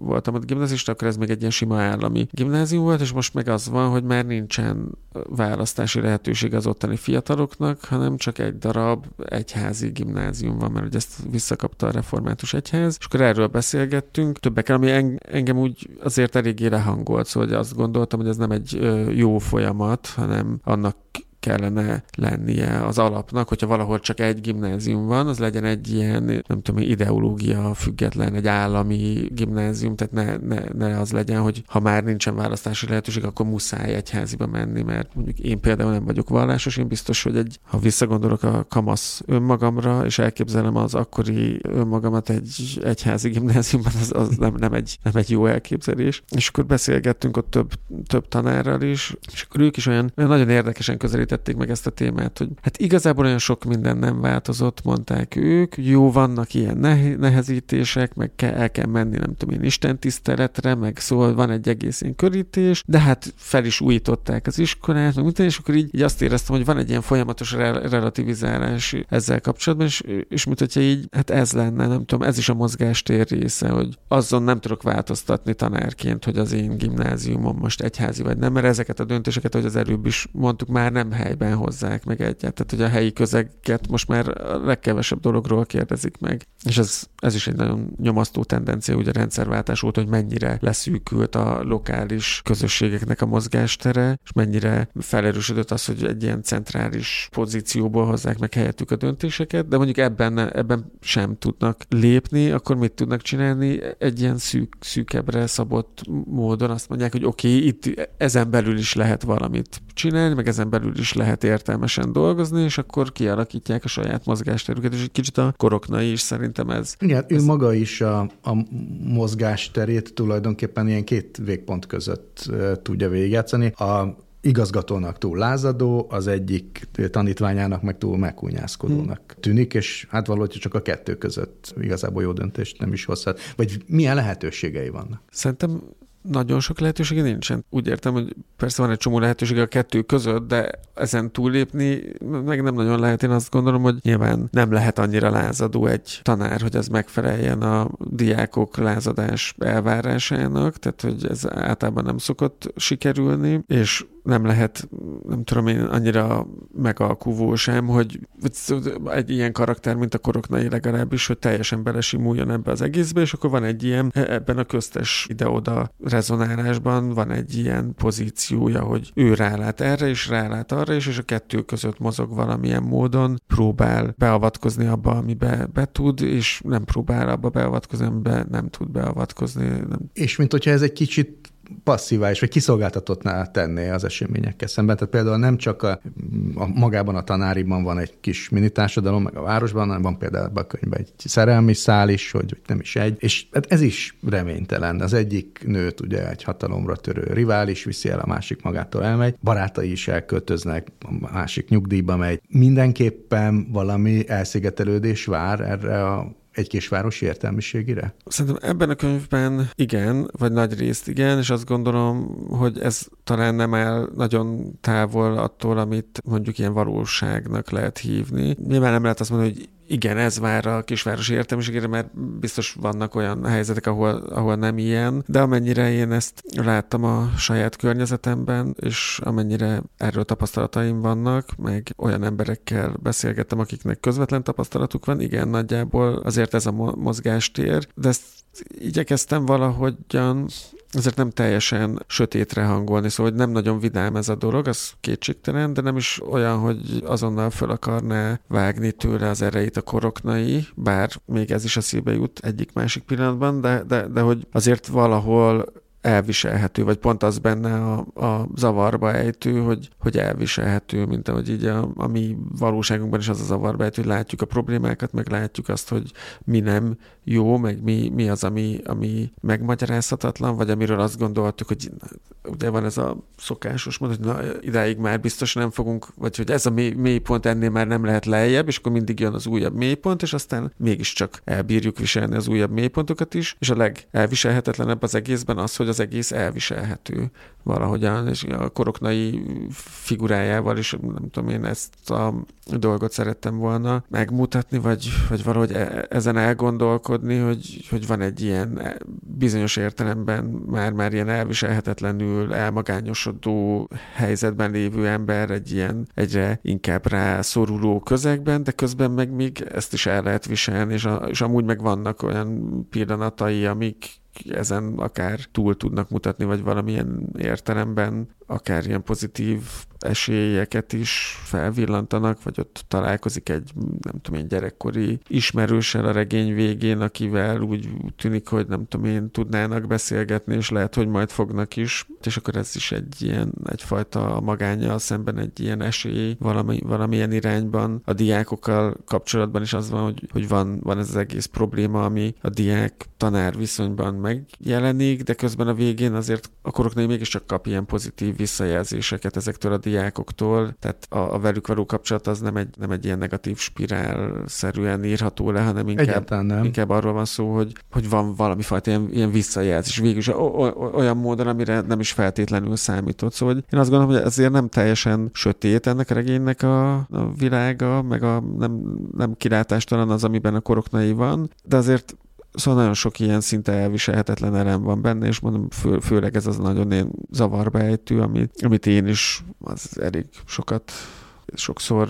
voltam ott gimnazista, akkor ez még egy ilyen sima állami gimnázium volt, és most meg az van, hogy már nincsen választási lehetőség az ottani fiataloknak, hanem csak egy darab egyházi gimnázium van, mert ugye ezt visszakapta a református egyház, és akkor erről beszélgettünk. Többekkel, ami engem úgy azért eléggé lehangolt, szóval azt gondoltam, hogy ez nem egy jó folyamat, hanem annak kellene lennie az alapnak, hogyha valahol csak egy gimnázium van, az legyen egy ilyen, nem tudom, ideológia független, egy állami gimnázium, tehát ne, ne, ne az legyen, hogy ha már nincsen választási lehetőség, akkor muszáj egyháziba menni, mert mondjuk én például nem vagyok vallásos, én biztos, hogy egy, ha visszagondolok a kamasz önmagamra, és elképzelem az akkori önmagamat egy egyházi gimnáziumban, az, az nem, nem, egy, nem egy jó elképzelés. És akkor beszélgettünk ott több, több tanárral is, és akkor ők is olyan, olyan nagyon érdekesen közelít közelítették meg ezt a témát, hogy hát igazából olyan sok minden nem változott, mondták ők, jó, vannak ilyen nehezítések, meg ke- el kell menni, nem tudom én, Isten tiszteletre, meg szóval van egy egész ilyen körítés, de hát fel is újították az iskolát, meg minden, és akkor így, így azt éreztem, hogy van egy ilyen folyamatos re- relativizálás ezzel kapcsolatban, és, és mint hogyha így, hát ez lenne, nem tudom, ez is a mozgástér része, hogy azon nem tudok változtatni tanárként, hogy az én gimnáziumom most egyházi vagy nem, mert ezeket a döntéseket, hogy az előbb is mondtuk, már nem helyben hozzák meg egyet. Tehát, hogy a helyi közeget most már a legkevesebb dologról kérdezik meg. És ez, ez is egy nagyon nyomasztó tendencia, ugye a rendszerváltás óta, hogy mennyire leszűkült a lokális közösségeknek a mozgástere, és mennyire felerősödött az, hogy egy ilyen centrális pozícióból hozzák meg helyettük a döntéseket, de mondjuk ebben, ebben sem tudnak lépni, akkor mit tudnak csinálni? Egy ilyen szűk, szűkebbre szabott módon azt mondják, hogy oké, okay, itt ezen belül is lehet valamit csinálni, meg ezen belül is lehet értelmesen dolgozni, és akkor kialakítják a saját mozgásterüket, és egy kicsit a koroknai is szerintem ez. Igen, ez... ő maga is a, a mozgásterét tulajdonképpen ilyen két végpont között tudja végigjátszani. A igazgatónak túl lázadó, az egyik tanítványának meg túl megkúnyászkodónak hmm. tűnik, és hát valahogy csak a kettő között igazából jó döntést nem is hozhat. Vagy milyen lehetőségei vannak? Szerintem nagyon sok lehetősége nincsen. Úgy értem, hogy persze van egy csomó lehetőség a kettő között, de ezen túllépni meg nem nagyon lehet. Én azt gondolom, hogy nyilván nem lehet annyira lázadó egy tanár, hogy ez megfeleljen a diákok lázadás elvárásának, tehát hogy ez általában nem szokott sikerülni, és nem lehet, nem tudom én, annyira megalkuvó sem, hogy egy ilyen karakter, mint a koroknai legalábbis, hogy teljesen belesimuljon ebbe az egészbe, és akkor van egy ilyen, ebben a köztes ide-oda rezonálásban van egy ilyen pozíciója, hogy ő rálát erre, és rálát arra, és, és a kettő között mozog valamilyen módon, próbál beavatkozni abba, amibe be tud, és nem próbál abba beavatkozni, amibe nem tud beavatkozni. Nem. És mint hogyha ez egy kicsit passzívá vagy kiszolgáltatottná tenné az eseményekkel szemben. Tehát például nem csak a, a magában a tanáriban van egy kis mini társadalom, meg a városban, hanem van például a könyvben egy szerelmi szál is, hogy, hogy nem is egy. És hát ez is reménytelen. Az egyik nőt ugye egy hatalomra törő rivális viszi el, a másik magától elmegy, barátai is elköltöznek, a másik nyugdíjba megy. Mindenképpen valami elszigetelődés vár erre a egy kisvárosi értelmiségére? Szerintem ebben a könyvben igen, vagy nagy részt igen, és azt gondolom, hogy ez talán nem áll nagyon távol attól, amit mondjuk ilyen valóságnak lehet hívni. Nyilván nem lehet azt mondani, hogy igen, ez vár a kisvárosi értelmiségére, mert biztos vannak olyan helyzetek, ahol, ahol nem ilyen, de amennyire én ezt láttam a saját környezetemben, és amennyire erről tapasztalataim vannak, meg olyan emberekkel beszélgettem, akiknek közvetlen tapasztalatuk van, igen, nagyjából azért ez a mozgástér, de ezt igyekeztem valahogyan ezért nem teljesen sötétre hangolni, szóval hogy nem nagyon vidám ez a dolog, az kétségtelen, de nem is olyan, hogy azonnal föl akarná vágni tőle az erejét a koroknai, bár még ez is a szíve jut egyik-másik pillanatban, de, de, de hogy azért valahol elviselhető, vagy pont az benne a, a zavarba ejtő, hogy, hogy elviselhető, mint ahogy így a, a mi valóságunkban is az a zavarba ejtő, hogy látjuk a problémákat, meg látjuk azt, hogy mi nem jó, meg mi, mi az, ami, ami megmagyarázhatatlan, vagy amiről azt gondoltuk, hogy ugye van ez a szokásos mondat, hogy na, idáig már biztos nem fogunk, vagy hogy ez a mély, mélypont ennél már nem lehet lejjebb, és akkor mindig jön az újabb mélypont, és aztán mégiscsak elbírjuk viselni az újabb mélypontokat is, és a legelviselhetetlenebb az egészben az, hogy az egész elviselhető valahogyan, és a koroknai figurájával is, nem tudom én, ezt a dolgot szerettem volna megmutatni, vagy, vagy valahogy e, ezen elgondolkodni, hogy, hogy van egy ilyen bizonyos értelemben már, már ilyen elviselhetetlenül elmagányosodó helyzetben lévő ember egy ilyen egyre inkább rá szoruló közegben, de közben meg még ezt is el lehet viselni, és, a, és amúgy meg vannak olyan pillanatai, amik ezen akár túl tudnak mutatni, vagy valamilyen értelemben akár ilyen pozitív esélyeket is felvillantanak, vagy ott találkozik egy, nem tudom én, gyerekkori ismerőssel a regény végén, akivel úgy tűnik, hogy nem tudom én, tudnának beszélgetni, és lehet, hogy majd fognak is, és akkor ez is egy ilyen, egyfajta magánya szemben egy ilyen esély valami, valamilyen irányban. A diákokkal kapcsolatban is az van, hogy, hogy van, van ez az egész probléma, ami a diák-tanár viszonyban megjelenik, de közben a végén azért a koroknál mégiscsak kap ilyen pozitív visszajelzéseket ezektől a diákoktól, tehát a, a velük való kapcsolat az nem egy, nem egy ilyen negatív spirál-szerűen írható le, hanem inkább, nem. inkább arról van szó, hogy, hogy van valami fajta ilyen, ilyen visszajelzés, végül is olyan módon, amire nem is feltétlenül számított. Szóval én azt gondolom, hogy ezért nem teljesen sötét ennek a regénynek a, a világa, meg a nem, nem kilátástalan az, amiben a koroknai van, de azért Szóval nagyon sok ilyen szinte elviselhetetlen elem van benne, és mondom, fő, főleg ez az nagyon én zavarba ejtő, amit, amit én is az elég sokat sokszor,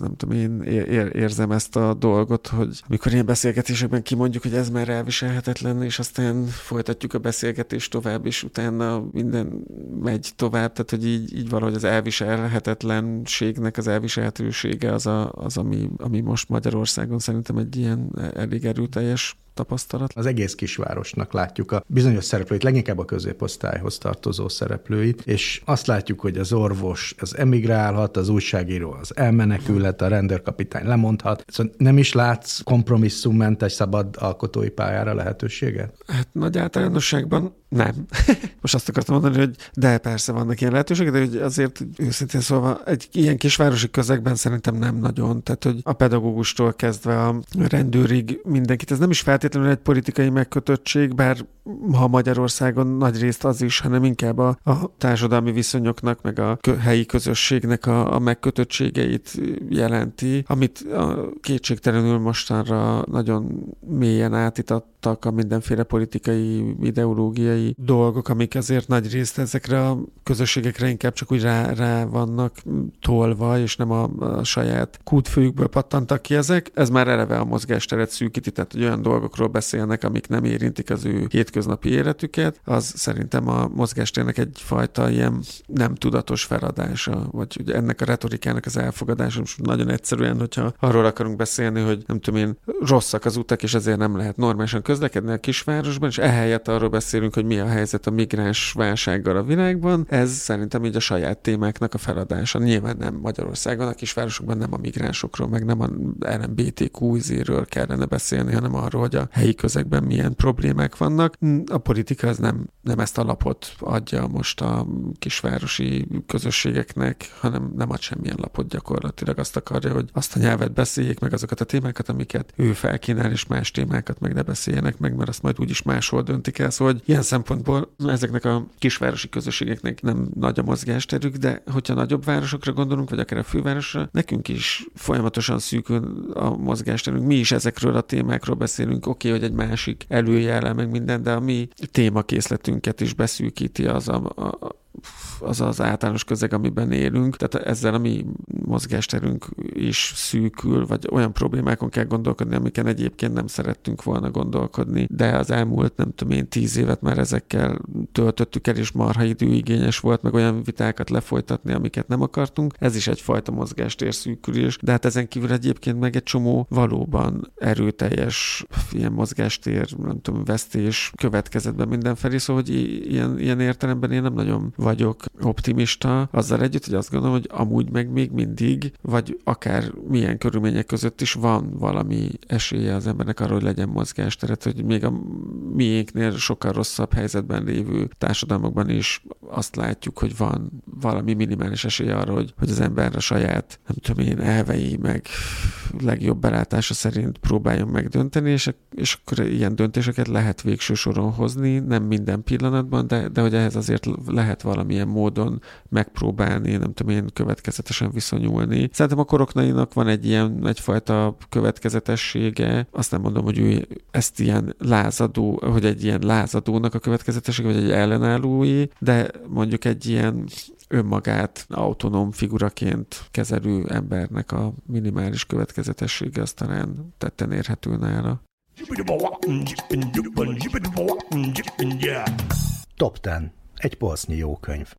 nem tudom én, ér, érzem ezt a dolgot, hogy amikor ilyen beszélgetésekben kimondjuk, hogy ez már elviselhetetlen, és aztán folytatjuk a beszélgetést tovább, és utána minden megy tovább, tehát hogy így, így valahogy az elviselhetetlenségnek az elviselhetősége az, a, az ami, ami most Magyarországon szerintem egy ilyen elég erőteljes tapasztalat. Az egész kisvárosnak látjuk a bizonyos szereplőit, leginkább a középosztályhoz tartozó szereplőit, és azt látjuk, hogy az orvos az emigrálhat, az újságíró az elmenekülhet, a rendőrkapitány lemondhat. Szóval nem is látsz kompromisszummentes szabad alkotói pályára lehetőséget? Hát nagy általánosságban nem. Most azt akartam mondani, hogy de persze vannak ilyen lehetőségek, de hogy azért őszintén szólva egy ilyen kisvárosi közegben szerintem nem nagyon. Tehát, hogy a pedagógustól kezdve a rendőrig mindenkit, ez nem is feltétlenül egy politikai megkötöttség, bár ha Magyarországon nagy részt az is, hanem inkább a, a társadalmi viszonyoknak, meg a helyi közösségnek a, a megkötöttségeit jelenti, amit a kétségtelenül mostanra nagyon mélyen átítattak a mindenféle politikai, ideológiai dolgok, amik azért nagy részt ezekre a közösségekre inkább csak úgy rá, rá vannak tolva, és nem a, a saját kútfőjükből pattantak ki ezek. Ez már eleve a mozgásteret szűkíti, tehát olyan dolgokról beszélnek, amik nem érintik az ő hétköznapi életüket, az szerintem a mozgástérnek egyfajta ilyen nem tudatos feladása, vagy ugye ennek a retorikának az elfogadása. Most nagyon egyszerűen, hogyha arról akarunk beszélni, hogy nem tudom én, rosszak az utak, és ezért nem lehet normálisan közlekedni a kisvárosban, és ehelyett arról beszélünk, hogy mi a helyzet a migráns válsággal a világban, ez szerintem így a saját témáknak a feladása. Nyilván nem Magyarországon, a kisvárosokban nem a migránsokról, meg nem a LMBTQ izéről kellene beszélni, hanem arról, hogy a helyi közegben milyen problémák vannak. A politika az nem, nem ezt a lapot adja most a kisvárosi közösségeknek, hanem nem ad semmilyen lapot gyakorlatilag. Azt akarja, hogy azt a nyelvet beszéljék meg azokat a témákat, amiket ő felkínál, és más témákat meg ne beszéljenek meg, mert azt majd úgyis máshol döntik el. Szóval hogy ilyen szempontból ezeknek a kisvárosi közösségeknek nem nagy a mozgásterük, de hogyha nagyobb városokra gondolunk, vagy akár a fővárosra, nekünk is folyamatosan szűkül a mozgásterünk. Mi is ezekről a témákról beszélünk. Oké, okay, hogy egy másik előjele, meg minden, de a mi témakészletünket is beszűkíti az a, a az az általános közeg, amiben élünk, tehát ezzel a mi mozgásterünk is szűkül, vagy olyan problémákon kell gondolkodni, amiken egyébként nem szerettünk volna gondolkodni, de az elmúlt, nem tudom én, tíz évet már ezekkel töltöttük el, és marha időigényes volt, meg olyan vitákat lefolytatni, amiket nem akartunk. Ez is egyfajta mozgástér szűkülés, de hát ezen kívül egyébként meg egy csomó valóban erőteljes ilyen mozgástér, nem tudom, vesztés következetben mindenfelé, szóval hogy ilyen, ilyen értelemben én nem nagyon vagyok optimista, azzal együtt, hogy azt gondolom, hogy amúgy meg még mindig, vagy akár milyen körülmények között is van valami esélye az embernek arra, hogy legyen mozgásteret, hogy még a miénknél sokkal rosszabb helyzetben lévő társadalmakban is azt látjuk, hogy van valami minimális esélye arra, hogy, hogy az ember a saját, nem tudom én, elvei, meg legjobb belátása szerint próbáljon megdönteni, és, és akkor ilyen döntéseket lehet végső soron hozni, nem minden pillanatban, de, de hogy ehhez azért lehet valamilyen módon megpróbálni, nem tudom én, következetesen viszonyulni. Szerintem a koroknainak van egy ilyen, egyfajta következetessége, azt nem mondom, hogy ő ezt ilyen lázadó, hogy egy ilyen lázadónak a következetessége, vagy egy ellenállói, de mondjuk egy ilyen önmagát autonóm figuraként kezelő embernek a minimális következetessége az talán tetten érhető nála. Top 10. Egy polsznyi jó könyv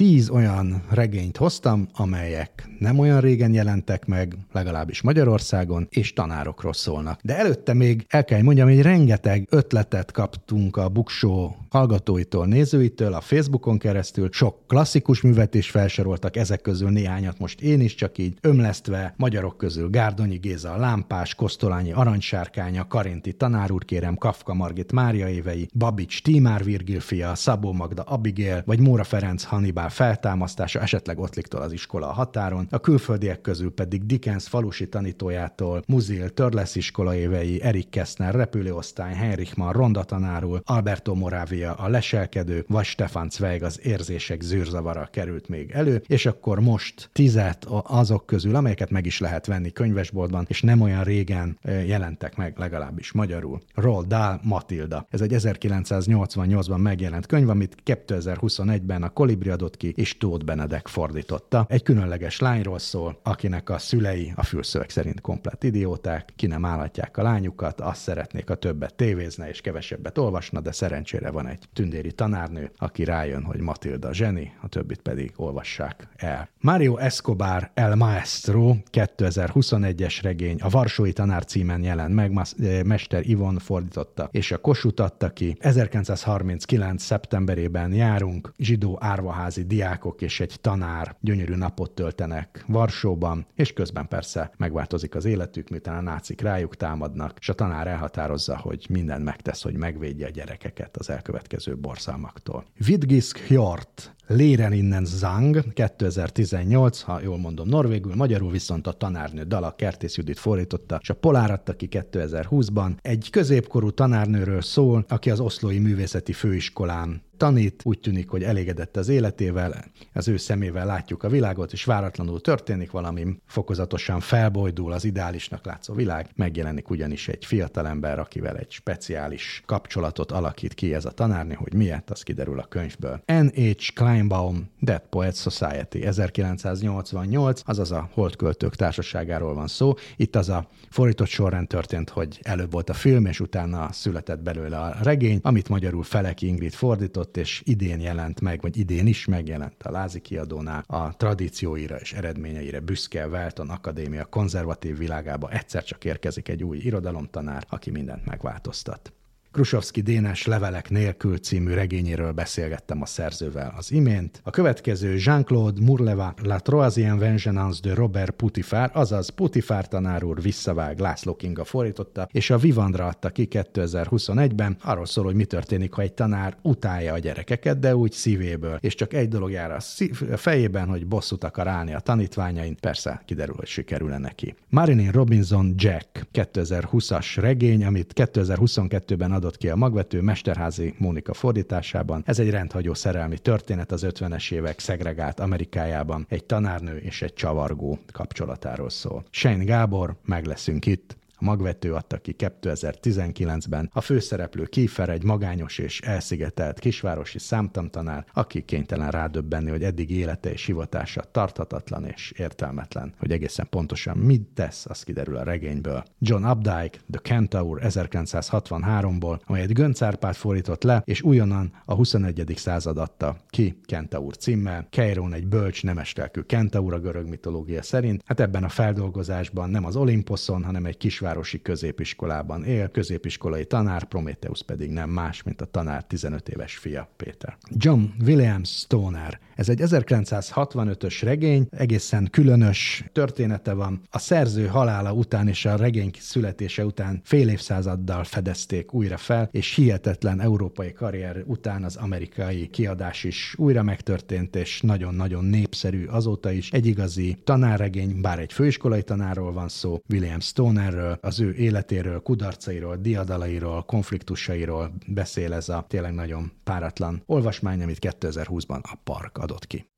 tíz olyan regényt hoztam, amelyek nem olyan régen jelentek meg, legalábbis Magyarországon, és tanárokról szólnak. De előtte még el kell mondjam, hogy rengeteg ötletet kaptunk a Buksó hallgatóitól, nézőitől, a Facebookon keresztül. Sok klasszikus művet is felsoroltak, ezek közül néhányat most én is csak így ömlesztve, magyarok közül Gárdonyi Géza, Lámpás, Kosztolányi Aranysárkánya, Karinti Tanár úr kérem, Kafka Margit Mária évei, Babics Tímár Virgil fia, Szabó Magda Abigail, vagy Móra Ferenc Hannibal feltámasztása, esetleg Ottliktól az iskola a határon, a külföldiek közül pedig Dickens falusi tanítójától, Muzil Törlesz iskola évei, Erik Kessner repülőosztály, Heinrich Mann ronda tanárul, Alberto Moravia a leselkedő, vagy Stefan Zweig az érzések zűrzavara került még elő, és akkor most tizet azok közül, amelyeket meg is lehet venni könyvesboltban, és nem olyan régen jelentek meg legalábbis magyarul. Roald Dahl Matilda. Ez egy 1988-ban megjelent könyv, amit 2021-ben a Kolibri adott ki, és Tóth Benedek fordította. Egy különleges lányról szól, akinek a szülei a fülszöveg szerint komplett idióták, ki nem állatják a lányukat, azt szeretnék, a többet tévézne és kevesebbet olvasna, de szerencsére van egy tündéri tanárnő, aki rájön, hogy Matilda zseni, a többit pedig olvassák el. Mario Escobar El Maestro 2021-es regény a Varsói Tanár címen jelent meg, eh, Mester Ivon fordította, és a Kossuth adta ki. 1939. szeptemberében járunk, zsidó árvaházi diákok és egy tanár gyönyörű napot töltenek Varsóban, és közben persze megváltozik az életük, miután a nácik rájuk támadnak, és a tanár elhatározza, hogy minden megtesz, hogy megvédje a gyerekeket az elkövetkező borzalmaktól. Vidgisk Hjort Léren innen Zang 2018, ha jól mondom norvégül, magyarul viszont a tanárnő dala Kertész Judit fordította, és a Polár adta ki 2020-ban. Egy középkorú tanárnőről szól, aki az Oszlói Művészeti Főiskolán tanít, úgy tűnik, hogy elégedett az életével, az ő szemével látjuk a világot, és váratlanul történik valami, fokozatosan felbojdul az ideálisnak látszó világ, megjelenik ugyanis egy fiatalember, akivel egy speciális kapcsolatot alakít ki ez a tanárnő, hogy miért, az kiderül a könyvből. N.H. Kleinbaum, Dead Poets Society, 1988, azaz a Holdköltők társaságáról van szó. Itt az a fordított sorrend történt, hogy előbb volt a film, és utána született belőle a regény, amit magyarul Feleki Ingrid fordított, alkotott, és idén jelent meg, vagy idén is megjelent a Lázi kiadónál, a tradícióira és eredményeire büszke Welton Akadémia konzervatív világába egyszer csak érkezik egy új irodalomtanár, aki mindent megváltoztat. Krusovszki Dénes levelek nélkül című regényéről beszélgettem a szerzővel az imént. A következő Jean-Claude Murleva La Troisième Vengeance de Robert Putifár, azaz Putifár tanár úr visszavág László Kinga fordította, és a Vivandra adta ki 2021-ben. Arról szól, hogy mi történik, ha egy tanár utálja a gyerekeket, de úgy szívéből, és csak egy dolog jár a, szív- a fejében, hogy bosszút akar állni a tanítványain. Persze, kiderül, hogy sikerül-e neki. Marilyn Robinson Jack 2020-as regény, amit 2022-ben adott ki a magvető Mesterházi Mónika fordításában. Ez egy rendhagyó szerelmi történet az 50-es évek szegregált Amerikájában. Egy tanárnő és egy csavargó kapcsolatáról szól. Shane Gábor, meg leszünk itt, magvető adta ki 2019-ben. A főszereplő Kiefer egy magányos és elszigetelt kisvárosi számtamtanár, aki kénytelen rádöbbenni, hogy eddig élete és hivatása tarthatatlan és értelmetlen. Hogy egészen pontosan mit tesz, az kiderül a regényből. John Updike, The Centaur 1963-ból, amelyet Gönc Árpád fordított le, és újonnan a 21. század adta ki Kentaur címmel. Keiron egy bölcs, nemestelkű Kentaur a görög mitológia szerint. Hát ebben a feldolgozásban nem az Olimposzon, hanem egy kisváros kisvárosi középiskolában él, középiskolai tanár, Prometheus pedig nem más, mint a tanár 15 éves fia, Péter. John William Stoner. Ez egy 1965-ös regény, egészen különös története van. A szerző halála után és a regény születése után fél évszázaddal fedezték újra fel, és hihetetlen európai karrier után az amerikai kiadás is újra megtörtént, és nagyon-nagyon népszerű azóta is. Egy igazi tanárregény, bár egy főiskolai tanárról van szó, William Stonerről, az ő életéről, kudarcairól, diadalairól, konfliktusairól beszél ez a tényleg nagyon páratlan olvasmány, amit 2020-ban a Park adott ki.